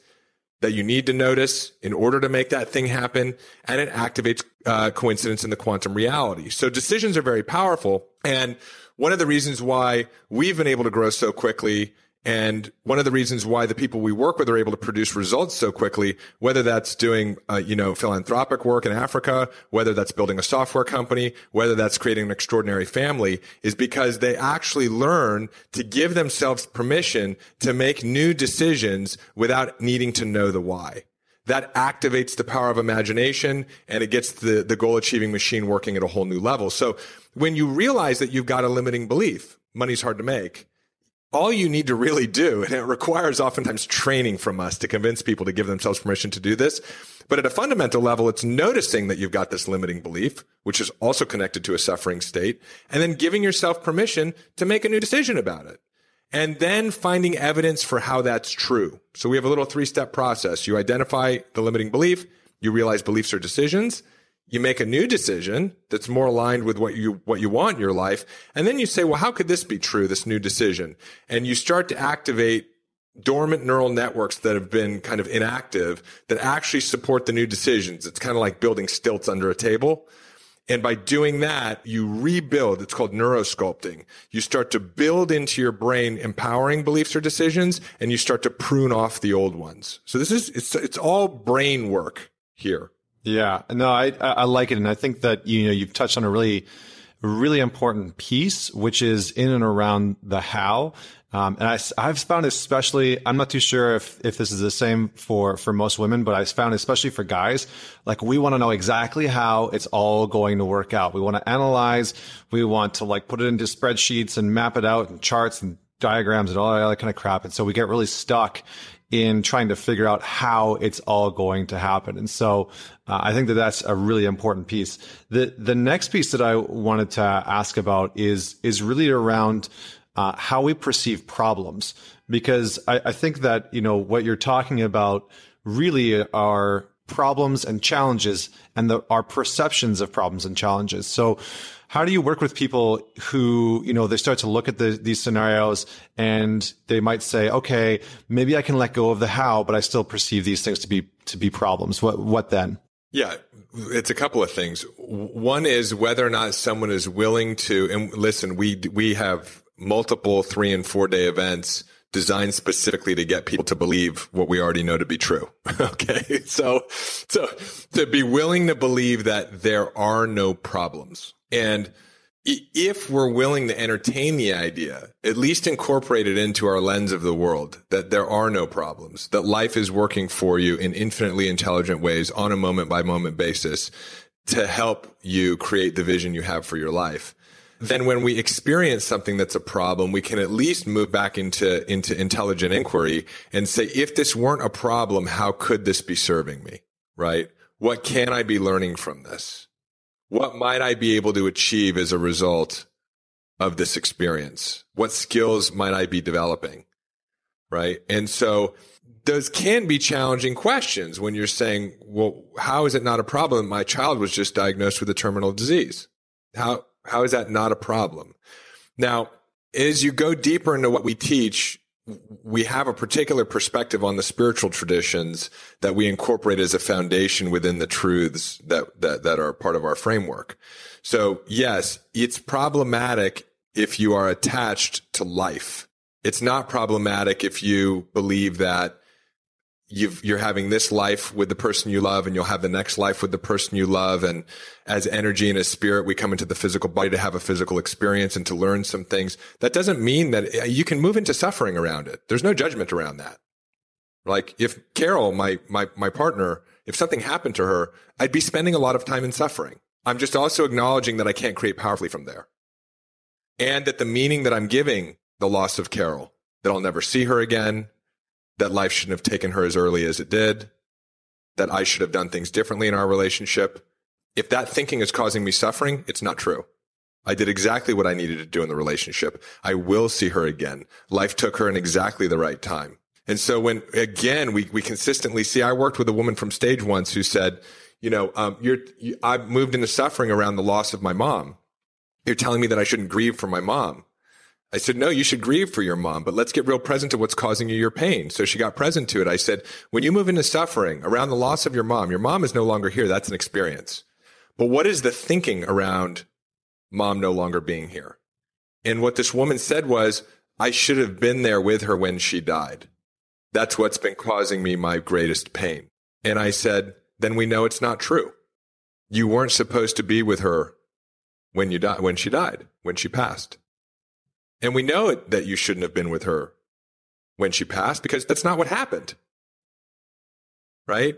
that you need to notice in order to make that thing happen. And it activates uh, coincidence in the quantum reality. So decisions are very powerful. And one of the reasons why we've been able to grow so quickly and one of the reasons why the people we work with are able to produce results so quickly, whether that's doing, uh, you know, philanthropic work in Africa, whether that's building a software company, whether that's creating an extraordinary family, is because they actually learn to give themselves permission to make new decisions without needing to know the why. That activates the power of imagination and it gets the, the goal achieving machine working at a whole new level. So when you realize that you've got a limiting belief, money's hard to make all you need to really do, and it requires oftentimes training from us to convince people to give themselves permission to do this. But at a fundamental level, it's noticing that you've got this limiting belief, which is also connected to a suffering state, and then giving yourself permission to make a new decision about it. And then finding evidence for how that's true. So we have a little three step process. You identify the limiting belief. You realize beliefs are decisions you make a new decision that's more aligned with what you what you want in your life and then you say well how could this be true this new decision? And you start to activate dormant neural networks that have been kind of inactive that actually support the new decisions. It's kind of like building stilts under a table. And by doing that you rebuild it's called neurosculpting. You start to build into your brain empowering beliefs or decisions and you start to prune off the old ones. So this is it's it's all brain work here yeah, no, I I like it, and I think that you know you've touched on a really really important piece, which is in and around the how. Um, and I, I've found especially, I'm not too sure if, if this is the same for, for most women, but I've found especially for guys, like we want to know exactly how it's all going to work out. We want to analyze. We want to like put it into spreadsheets and map it out and charts and diagrams and all that kind of crap. And so we get really stuck in trying to figure out how it's all going to happen. And so uh, I think that that's a really important piece. The the next piece that I wanted to ask about is is really around uh, how we perceive problems, because I, I think that you know what you're talking about really are problems and challenges and the, our perceptions of problems and challenges. So how do you work with people who, you know, they start to look at the, these scenarios and they might say, okay, maybe I can let go of the how, but I still perceive these things to be, to be problems. What, what then? Yeah, it's a couple of things. One is whether or not someone is willing to, and listen, we, we have multiple three and four day events designed specifically to get people to believe what we already know to be true. okay. So, so to be willing to believe that there are no problems. And if we're willing to entertain the idea, at least incorporate it into our lens of the world, that there are no problems, that life is working for you in infinitely intelligent ways on a moment by moment basis to help you create the vision you have for your life. Then when we experience something that's a problem, we can at least move back into, into intelligent inquiry and say, if this weren't a problem, how could this be serving me? Right? What can I be learning from this? What might I be able to achieve as a result of this experience? What skills might I be developing? Right. And so those can be challenging questions when you're saying, well, how is it not a problem? My child was just diagnosed with a terminal disease. How, how is that not a problem? Now, as you go deeper into what we teach, we have a particular perspective on the spiritual traditions that we incorporate as a foundation within the truths that, that, that are part of our framework. So yes, it's problematic if you are attached to life. It's not problematic if you believe that you are having this life with the person you love and you'll have the next life with the person you love. And as energy and as spirit, we come into the physical body to have a physical experience and to learn some things. That doesn't mean that uh, you can move into suffering around it. There's no judgment around that. Like if Carol, my, my, my partner, if something happened to her, I'd be spending a lot of time in suffering. I'm just also acknowledging that I can't create powerfully from there. And that the meaning that I'm giving the loss of Carol, that I'll never see her again, that life shouldn't have taken her as early as it did, that I should have done things differently in our relationship. If that thinking is causing me suffering, it's not true. I did exactly what I needed to do in the relationship. I will see her again. Life took her in exactly the right time. And so when again, we, we consistently see, I worked with a woman from stage once who said, you know, um, you're, you, I moved into suffering around the loss of my mom. You're telling me that I shouldn't grieve for my mom. I said, no, you should grieve for your mom, but let's get real present to what's causing you your pain. So she got present to it. I said, when you move into suffering around the loss of your mom, your mom is no longer here. That's an experience. But what is the thinking around mom no longer being here? And what this woman said was, I should have been there with her when she died. That's what's been causing me my greatest pain. And I said, then we know it's not true. You weren't supposed to be with her when you died, when she died, when she passed. And we know that you shouldn't have been with her when she passed because that's not what happened. Right?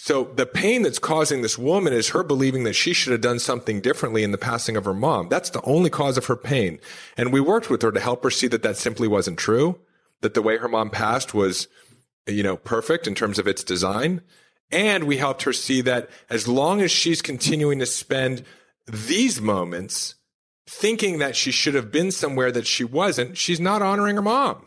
So the pain that's causing this woman is her believing that she should have done something differently in the passing of her mom. That's the only cause of her pain. And we worked with her to help her see that that simply wasn't true, that the way her mom passed was, you know, perfect in terms of its design. And we helped her see that as long as she's continuing to spend these moments thinking that she should have been somewhere that she wasn't, she's not honoring her mom.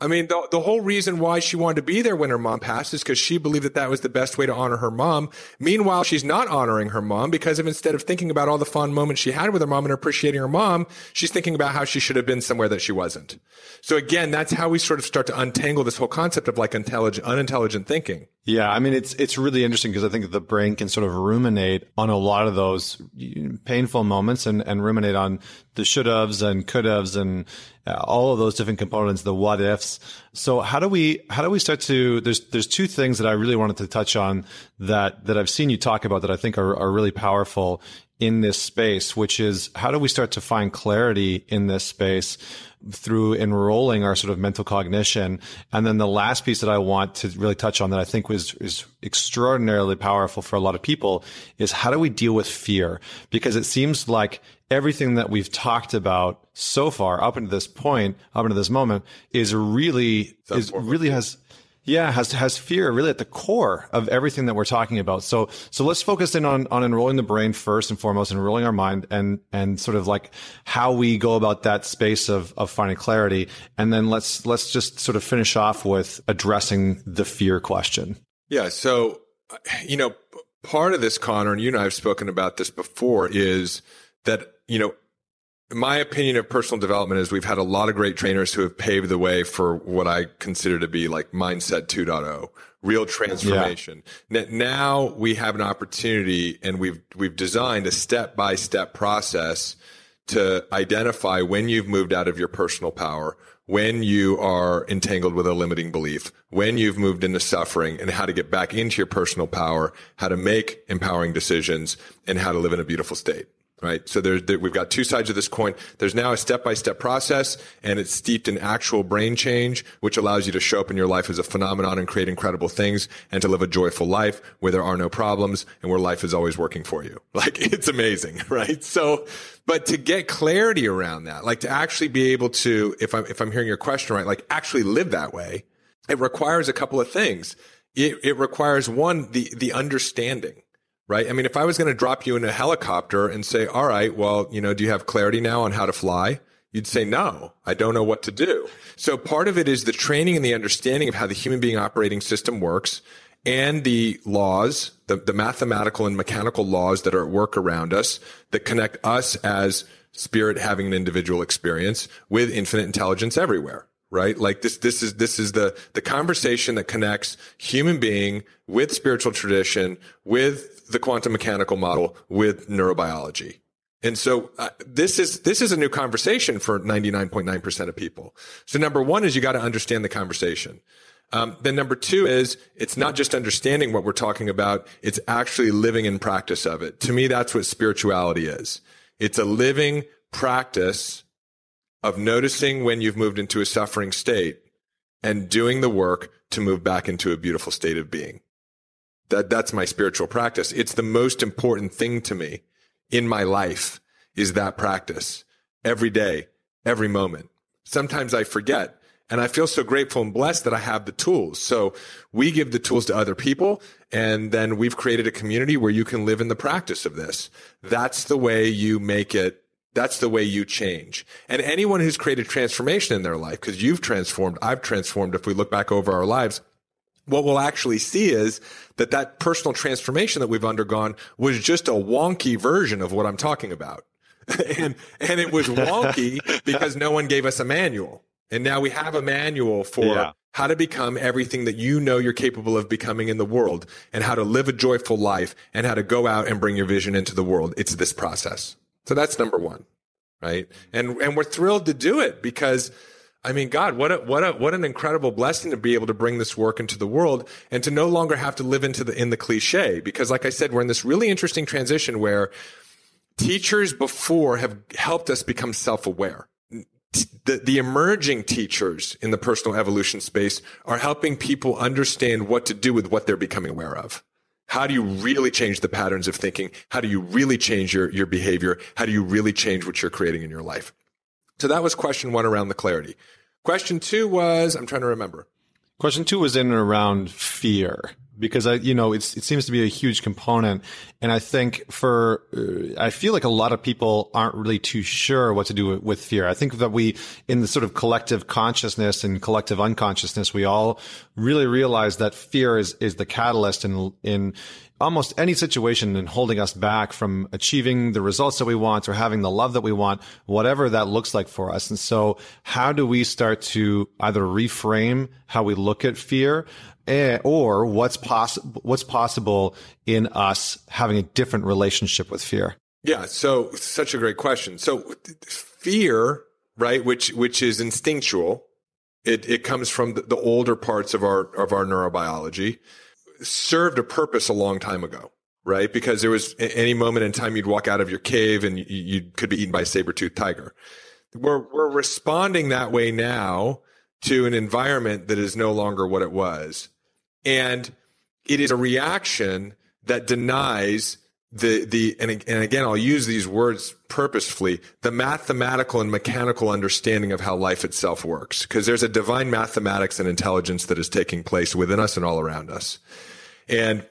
I mean, the, the whole reason why she wanted to be there when her mom passed is because she believed that that was the best way to honor her mom. Meanwhile, she's not honoring her mom because of instead of thinking about all the fond moments she had with her mom and appreciating her mom, she's thinking about how she should have been somewhere that she wasn't. So again, that's how we sort of start to untangle this whole concept of like intelligent, unintelligent thinking. Yeah, I mean it's it's really interesting because I think the brain can sort of ruminate on a lot of those painful moments and and ruminate on the should haves and could haves and uh, all of those different components, the what ifs. So how do we how do we start to there's there's two things that I really wanted to touch on that that I've seen you talk about that I think are are really powerful in this space, which is how do we start to find clarity in this space? Through enrolling our sort of mental cognition. And then the last piece that I want to really touch on that I think was is extraordinarily powerful for a lot of people is how do we deal with fear? Because it seems like everything that we've talked about so far up until this point, up until this moment is really is really has yeah, has has fear really at the core of everything that we're talking about. So so let's focus in on on enrolling the brain first and foremost, enrolling our mind and and sort of like how we go about that space of of finding clarity. And then let's let's just sort of finish off with addressing the fear question. Yeah. So you know, part of this, Connor, and you and I have spoken about this before, is that you know my opinion of personal development is we've had a lot of great trainers who have paved the way for what I consider to be like mindset 2.0, real transformation. Yeah. Now we have an opportunity and we've, we've designed a step by step process to identify when you've moved out of your personal power, when you are entangled with a limiting belief, when you've moved into suffering and how to get back into your personal power, how to make empowering decisions and how to live in a beautiful state right? So there, there, we've got two sides of this coin. There's now a step-by-step process and it's steeped in actual brain change, which allows you to show up in your life as a phenomenon and create incredible things and to live a joyful life where there are no problems and where life is always working for you. Like it's amazing, right? So, but to get clarity around that, like to actually be able to, if I'm, if I'm hearing your question right, like actually live that way, it requires a couple of things. It, it requires one, the, the understanding right? I mean, if I was going to drop you in a helicopter and say, all right, well, you know, do you have clarity now on how to fly? You'd say, no, I don't know what to do. So part of it is the training and the understanding of how the human being operating system works and the laws, the, the mathematical and mechanical laws that are at work around us that connect us as spirit having an individual experience with infinite intelligence everywhere right? Like this, this is, this is the, the conversation that connects human being with spiritual tradition, with the quantum mechanical model, with neurobiology. And so uh, this is this is a new conversation for 99.9% of people. So number 1 is you got to understand the conversation. Um, then number two is it's not just understanding what we're talking about. It's actually living in practice of it. To me, that's what spirituality is. It's a living practice of noticing when you've moved into a suffering state and doing the work to move back into a beautiful state of being. That, that's my spiritual practice. It's the most important thing to me in my life is that practice every day, every moment. Sometimes I forget and I feel so grateful and blessed that I have the tools. So we give the tools to other people. And then we've created a community where you can live in the practice of this. That's the way you make it. That's the way you change. And anyone who's created transformation in their life, because you've transformed, I've transformed. If we look back over our lives, what we'll actually see is that that personal transformation that we've undergone was just a wonky version of what I'm talking about. and, and it was wonky because no one gave us a manual. And now we have a manual for yeah. how to become everything that you know you're capable of becoming in the world and how to live a joyful life and how to go out and bring your vision into the world. It's this process. So that's number one. Right. And, and we're thrilled to do it because I mean, God, what a, what a, what an incredible blessing to be able to bring this work into the world and to no longer have to live into the, in the cliche. Because like I said, we're in this really interesting transition where teachers before have helped us become self-aware the, the emerging teachers in the personal evolution space are helping people understand what to do with what they're becoming aware of. How do you really change the patterns of thinking? How do you really change your, your behavior? How do you really change what you're creating in your life? So that was question one around the clarity. Question two was, I'm trying to remember. Question two was in and around fear because I, you know, it seems to be a huge component. And I think for, uh, I feel like a lot of people aren't really too sure what to do with fear. I think that we, in the sort of collective consciousness and collective unconsciousness, we all really realize that fear is, is the catalyst in, in, almost any situation and holding us back from achieving the results that we want or having the love that we want, whatever that looks like for us. And so how do we start to either reframe how we look at fear Eh, or what's possible what's possible in us having a different relationship with fear? Yeah so such a great question. So fear right which which is instinctual it it comes from the, the older parts of our of our neurobiology served a purpose a long time ago right because there was any moment in time you'd walk out of your cave and you, could be eaten by a saber-toothed tiger we're we're responding that way now to an environment that is no longer what it was and it is a reaction that denies the, the, and, and again, I'll use these words purposefully, the mathematical and mechanical understanding of how life itself works. Cause there's a divine mathematics and intelligence that is taking place within us and all around us. And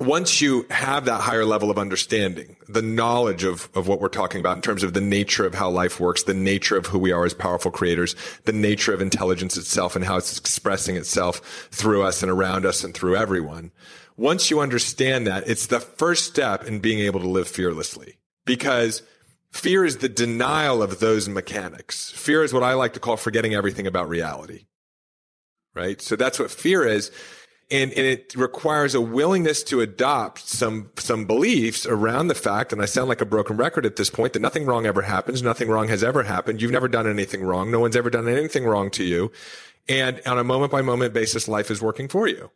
once you have that higher level of understanding, the knowledge of, of what we're talking about in terms of the nature of how life works, the nature of who we are as powerful creators, the nature of intelligence itself and how it's expressing itself through us and around us and through everyone. Once you understand that, it's the first step in being able to live fearlessly because fear is the denial of those mechanics. Fear is what I like to call forgetting everything about reality. Right? So that's what fear is and, and it requires a willingness to adopt some some beliefs around the fact and i sound like a broken record at this point that nothing wrong ever happens nothing wrong has ever happened you've never done anything wrong no one's ever done anything wrong to you and on a moment by moment basis life is working for you.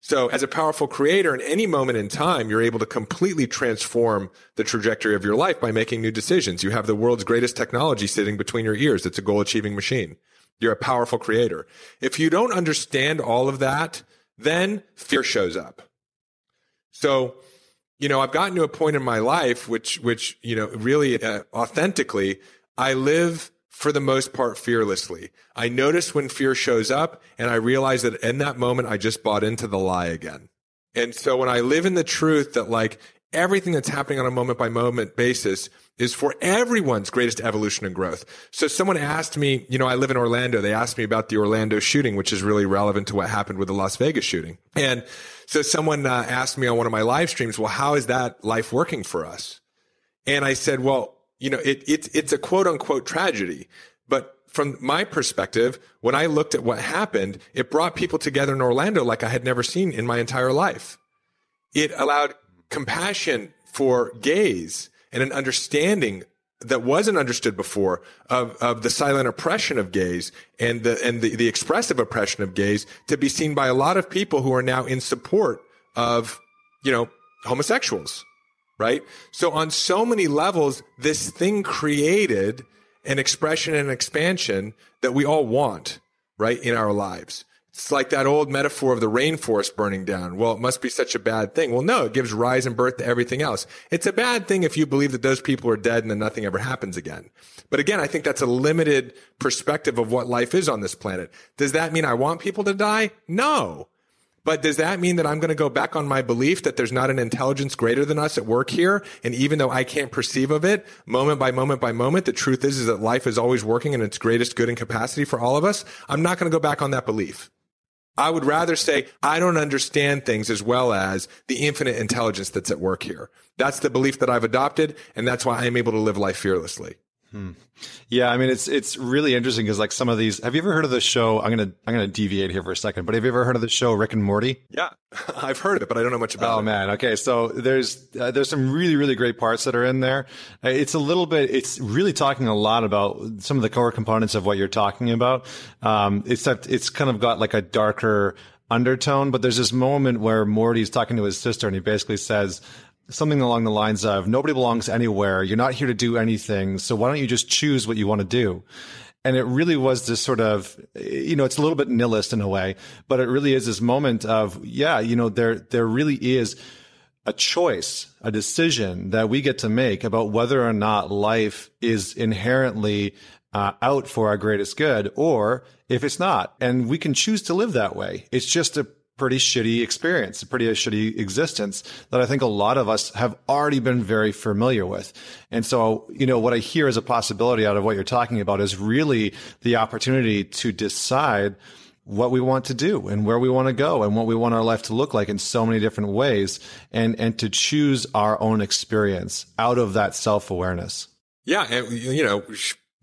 So as a powerful creator in any moment in time you're able to completely transform the trajectory of your life by making new decisions. You have the world's greatest technology sitting between your ears. It's a goal achieving machine you're a powerful creator. If you don't understand all of that, then fear shows up. So, you know, I've gotten to a point in my life which, which, you know, really uh, authentically, I live for the most part fearlessly. I notice when fear shows up and I realize that in that moment, I just bought into the lie again. And so when I live in the truth that like everything that's happening on a moment by moment basis is for everyone's greatest evolution and growth. So someone asked me, you know, I live in Orlando. They asked me about the Orlando shooting, which is really relevant to what happened with the Las Vegas shooting. And so someone uh, asked me on one of my live streams, well, how is that life working for us? And I said, well, you know, it, it, it's a quote unquote tragedy, but from my perspective, when I looked at what happened, it brought people together in Orlando like I had never seen in my entire life. It allowed compassion for gays and an understanding that wasn't understood before of, of the silent oppression of gays and the and the, the expressive oppression of gays to be seen by a lot of people who are now in support of you know homosexuals right? So on so many levels this thing created an expression and expansion that we all want right in our lives it's like that old metaphor of the rainforest burning down. Well, it must be such a bad thing. Well, no, it gives rise and birth to everything else. It's a bad thing if you believe that those people are dead and then nothing ever happens again. But again, I think that's a limited perspective of what life is on this planet. Does that mean I want people to die? No. But does that mean that I'm going to go back on my belief that there's not an intelligence greater than us at work here? And even though I can't perceive of it moment by moment by moment, the truth is, is that life is always working in its greatest good and capacity for all of us. I'm not going to go back on that belief. I would rather say I don't understand things as well as the infinite intelligence that's at work here. That's the belief that I've adopted, and that's why I'm able to live life fearlessly. Hmm. Yeah, I mean it's it's really interesting because like some of these. Have you ever heard of the show? I'm gonna I'm gonna deviate here for a second, but have you ever heard of the show Rick and Morty? Yeah, I've heard of it, but I don't know much about oh, it. Oh man, okay. So there's uh, there's some really really great parts that are in there. Uh, it's a little bit. It's really talking a lot about some of the core components of what you're talking about. Um, except it's kind of got like a darker undertone, but there's this moment where Morty's talking to his sister and he basically says, something along the lines of nobody belongs anywhere. You're not here to do anything. So why don't you just choose what you want to do? And it really was this sort of, you know, it's a little bit nihilist in a way, but it really is this moment of, yeah, you know, there, there really is a choice, a decision that we get to make about whether or not life is inherently uh, out for our greatest good or if it's not. And we can choose to live that way. It's just a pretty shitty experience, a pretty shitty existence that I think a lot of us have already been very familiar with. And so, you know, what I hear as a possibility out of what you're talking about is really the opportunity to decide what we want to do and where we want to go and what we want our life to look like in so many different ways and, and to choose our own experience out of that self-awareness. Yeah. You know,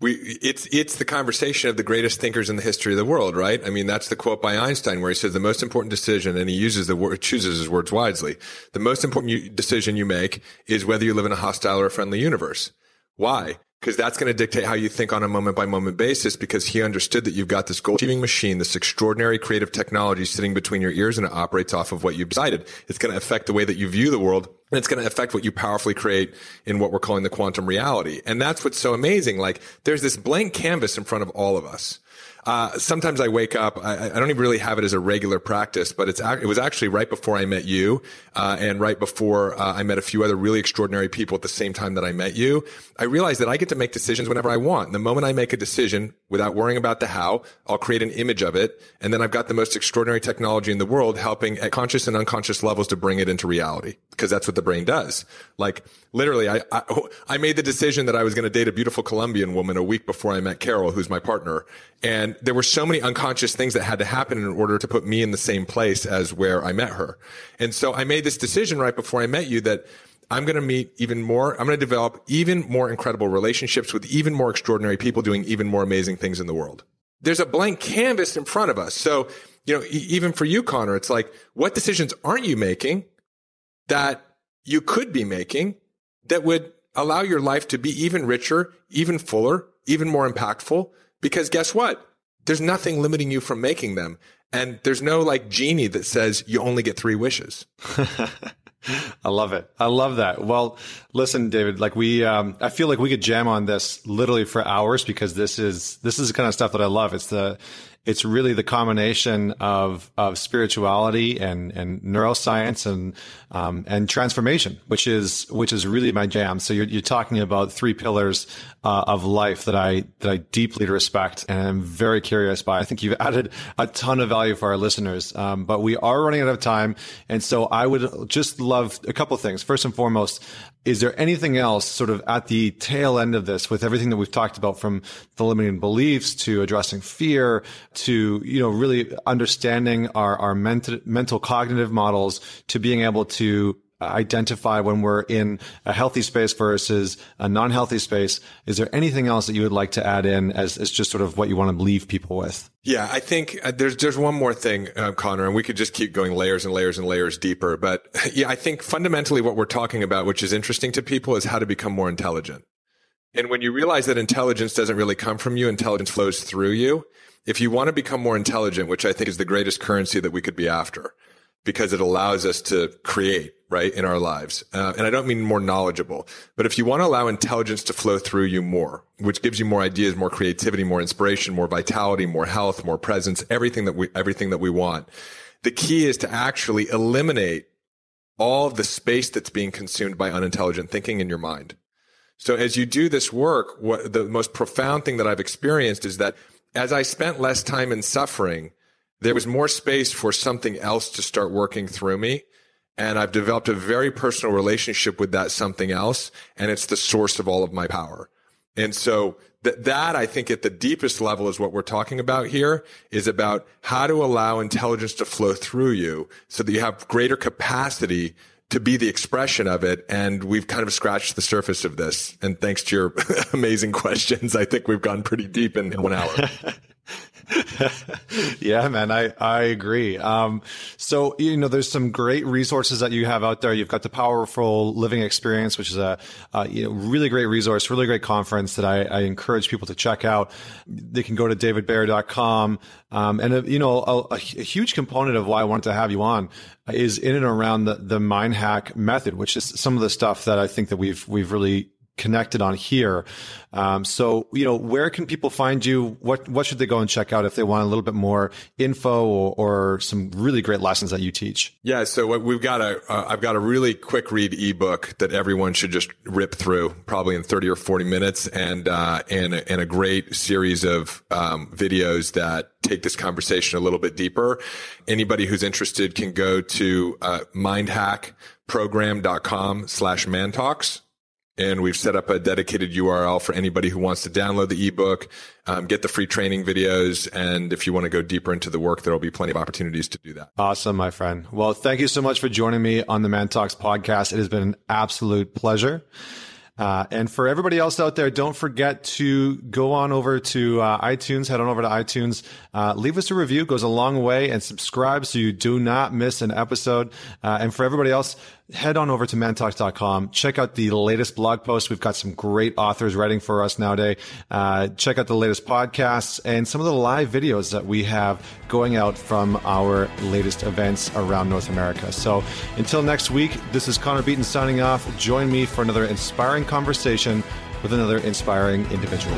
we it's it's the conversation of the greatest thinkers in the history of the world, right? I mean, that's the quote by Einstein where he says the most important decision, and he uses the word chooses his words wisely. The most important decision you make is whether you live in a hostile or a friendly universe. Why? Because that's going to dictate how you think on a moment by moment basis because he understood that you've got this goal achieving machine, this extraordinary creative technology sitting between your ears and it operates off of what you've decided. It's going to affect the way that you view the world and it's going to affect what you powerfully create in what we're calling the quantum reality. And that's what's so amazing. Like there's this blank canvas in front of all of us. Uh, sometimes I wake up. I, I, don't even really have it as a regular practice, but it's it was actually right before I met you, uh, and right before uh, I met a few other really extraordinary people at the same time that I met you. I realized that I get to make decisions whenever I want. And the moment I make a decision, without worrying about the how, I'll create an image of it, and then I've got the most extraordinary technology in the world, helping at conscious and unconscious levels to bring it into reality, because that's what the brain does. Like literally, I I, I made the decision that I was going to date a beautiful Colombian woman a week before I met Carol, who's my partner, and there were so many unconscious things that had to happen in order to put me in the same place as where I met her. And so I made this decision right before I met you that I'm going to meet even more. I'm going to develop even more incredible relationships with even more extraordinary people doing even more amazing things in the world. There's a blank canvas in front of us. So, you know, even for you, Connor, it's like, what decisions aren't you making that you could be making that would allow your life to be even richer, even fuller, even more impactful? Because guess what? There's nothing limiting you from making them. And there's no like genie that says you only get three wishes. I love it. I love that. Well, listen, David, like we, um, I feel like we could jam on this literally for hours because this is, this is the kind of stuff that I love. It's the, it's really the combination of of spirituality and and neuroscience and um, and transformation, which is which is really my jam. So you're, you're talking about three pillars uh, of life that I that I deeply respect and I'm very curious by. I think you've added a ton of value for our listeners, um, but we are running out of time, and so I would just love a couple of things. First and foremost, is there anything else sort of at the tail end of this with everything that we've talked about from the limiting beliefs to addressing fear to, you know, really understanding our, our mental, mental cognitive models to being able to identify when we're in a healthy space versus a non-healthy space. Is there anything else that you would like to add in as, as just sort of what you want to leave people with? Yeah, I think uh, there's there's one more thing, uh, Connor, and we could just keep going layers and layers and layers deeper. But yeah, I think fundamentally what we're talking about, which is interesting to people, is how to become more intelligent. And when you realize that intelligence doesn't really come from you, intelligence flows through you. If you want to become more intelligent, which I think is the greatest currency that we could be after, because it allows us to create, right, in our lives. Uh, and I don't mean more knowledgeable, but if you want to allow intelligence to flow through you more, which gives you more ideas, more creativity, more inspiration, more vitality, more health, more presence, everything that we, everything that we want. The key is to actually eliminate all the space that's being consumed by unintelligent thinking in your mind. So as you do this work, what the most profound thing that I've experienced is that as I spent less time in suffering, there was more space for something else to start working through me. And I've developed a very personal relationship with that something else. And it's the source of all of my power. And so th- that I think at the deepest level is what we're talking about here is about how to allow intelligence to flow through you so that you have greater capacity to be the expression of it. And we've kind of scratched the surface of this. And thanks to your amazing questions, I think we've gone pretty deep in one hour. yeah, man, I, I agree. Um, so, you know, there's some great resources that you have out there. You've got the Powerful Living Experience, which is a, you know, really great resource, really great conference that I, I, encourage people to check out. They can go to davidbayer.com. Um, and, uh, you know, a, a, huge component of why I wanted to have you on is in and around the, the mind hack method, which is some of the stuff that I think that we've, we've really connected on here. Um, so, you know, where can people find you? What what should they go and check out if they want a little bit more info or, or some really great lessons that you teach? Yeah, so we've got a uh, I've got a really quick read ebook that everyone should just rip through, probably in thirty or forty minutes, and uh, and and a great series of um, videos that take this conversation a little bit deeper. Anybody who's interested can go to uh, mindhackprogram.com slash mantalks and we've set up a dedicated URL for anybody who wants to download the ebook, um, get the free training videos, and if you want to go deeper into the work, there will be plenty of opportunities to do that. Awesome, my friend. Well, thank you so much for joining me on the Man Talks podcast. It has been an absolute pleasure. Uh, and for everybody else out there, don't forget to go on over to uh, iTunes, head on over to iTunes, uh, leave us a review, it goes a long way, and subscribe so you do not miss an episode. Uh, and for everybody else, head on over to mantalks.com. Check out the latest blog posts. We've got some great authors writing for us nowadays. Uh, check out the latest podcasts and some of the live videos that we have going out from our latest events around North America. So until next week, this is Connor Beaton signing off. Join me for another inspiring conversation with another inspiring individual.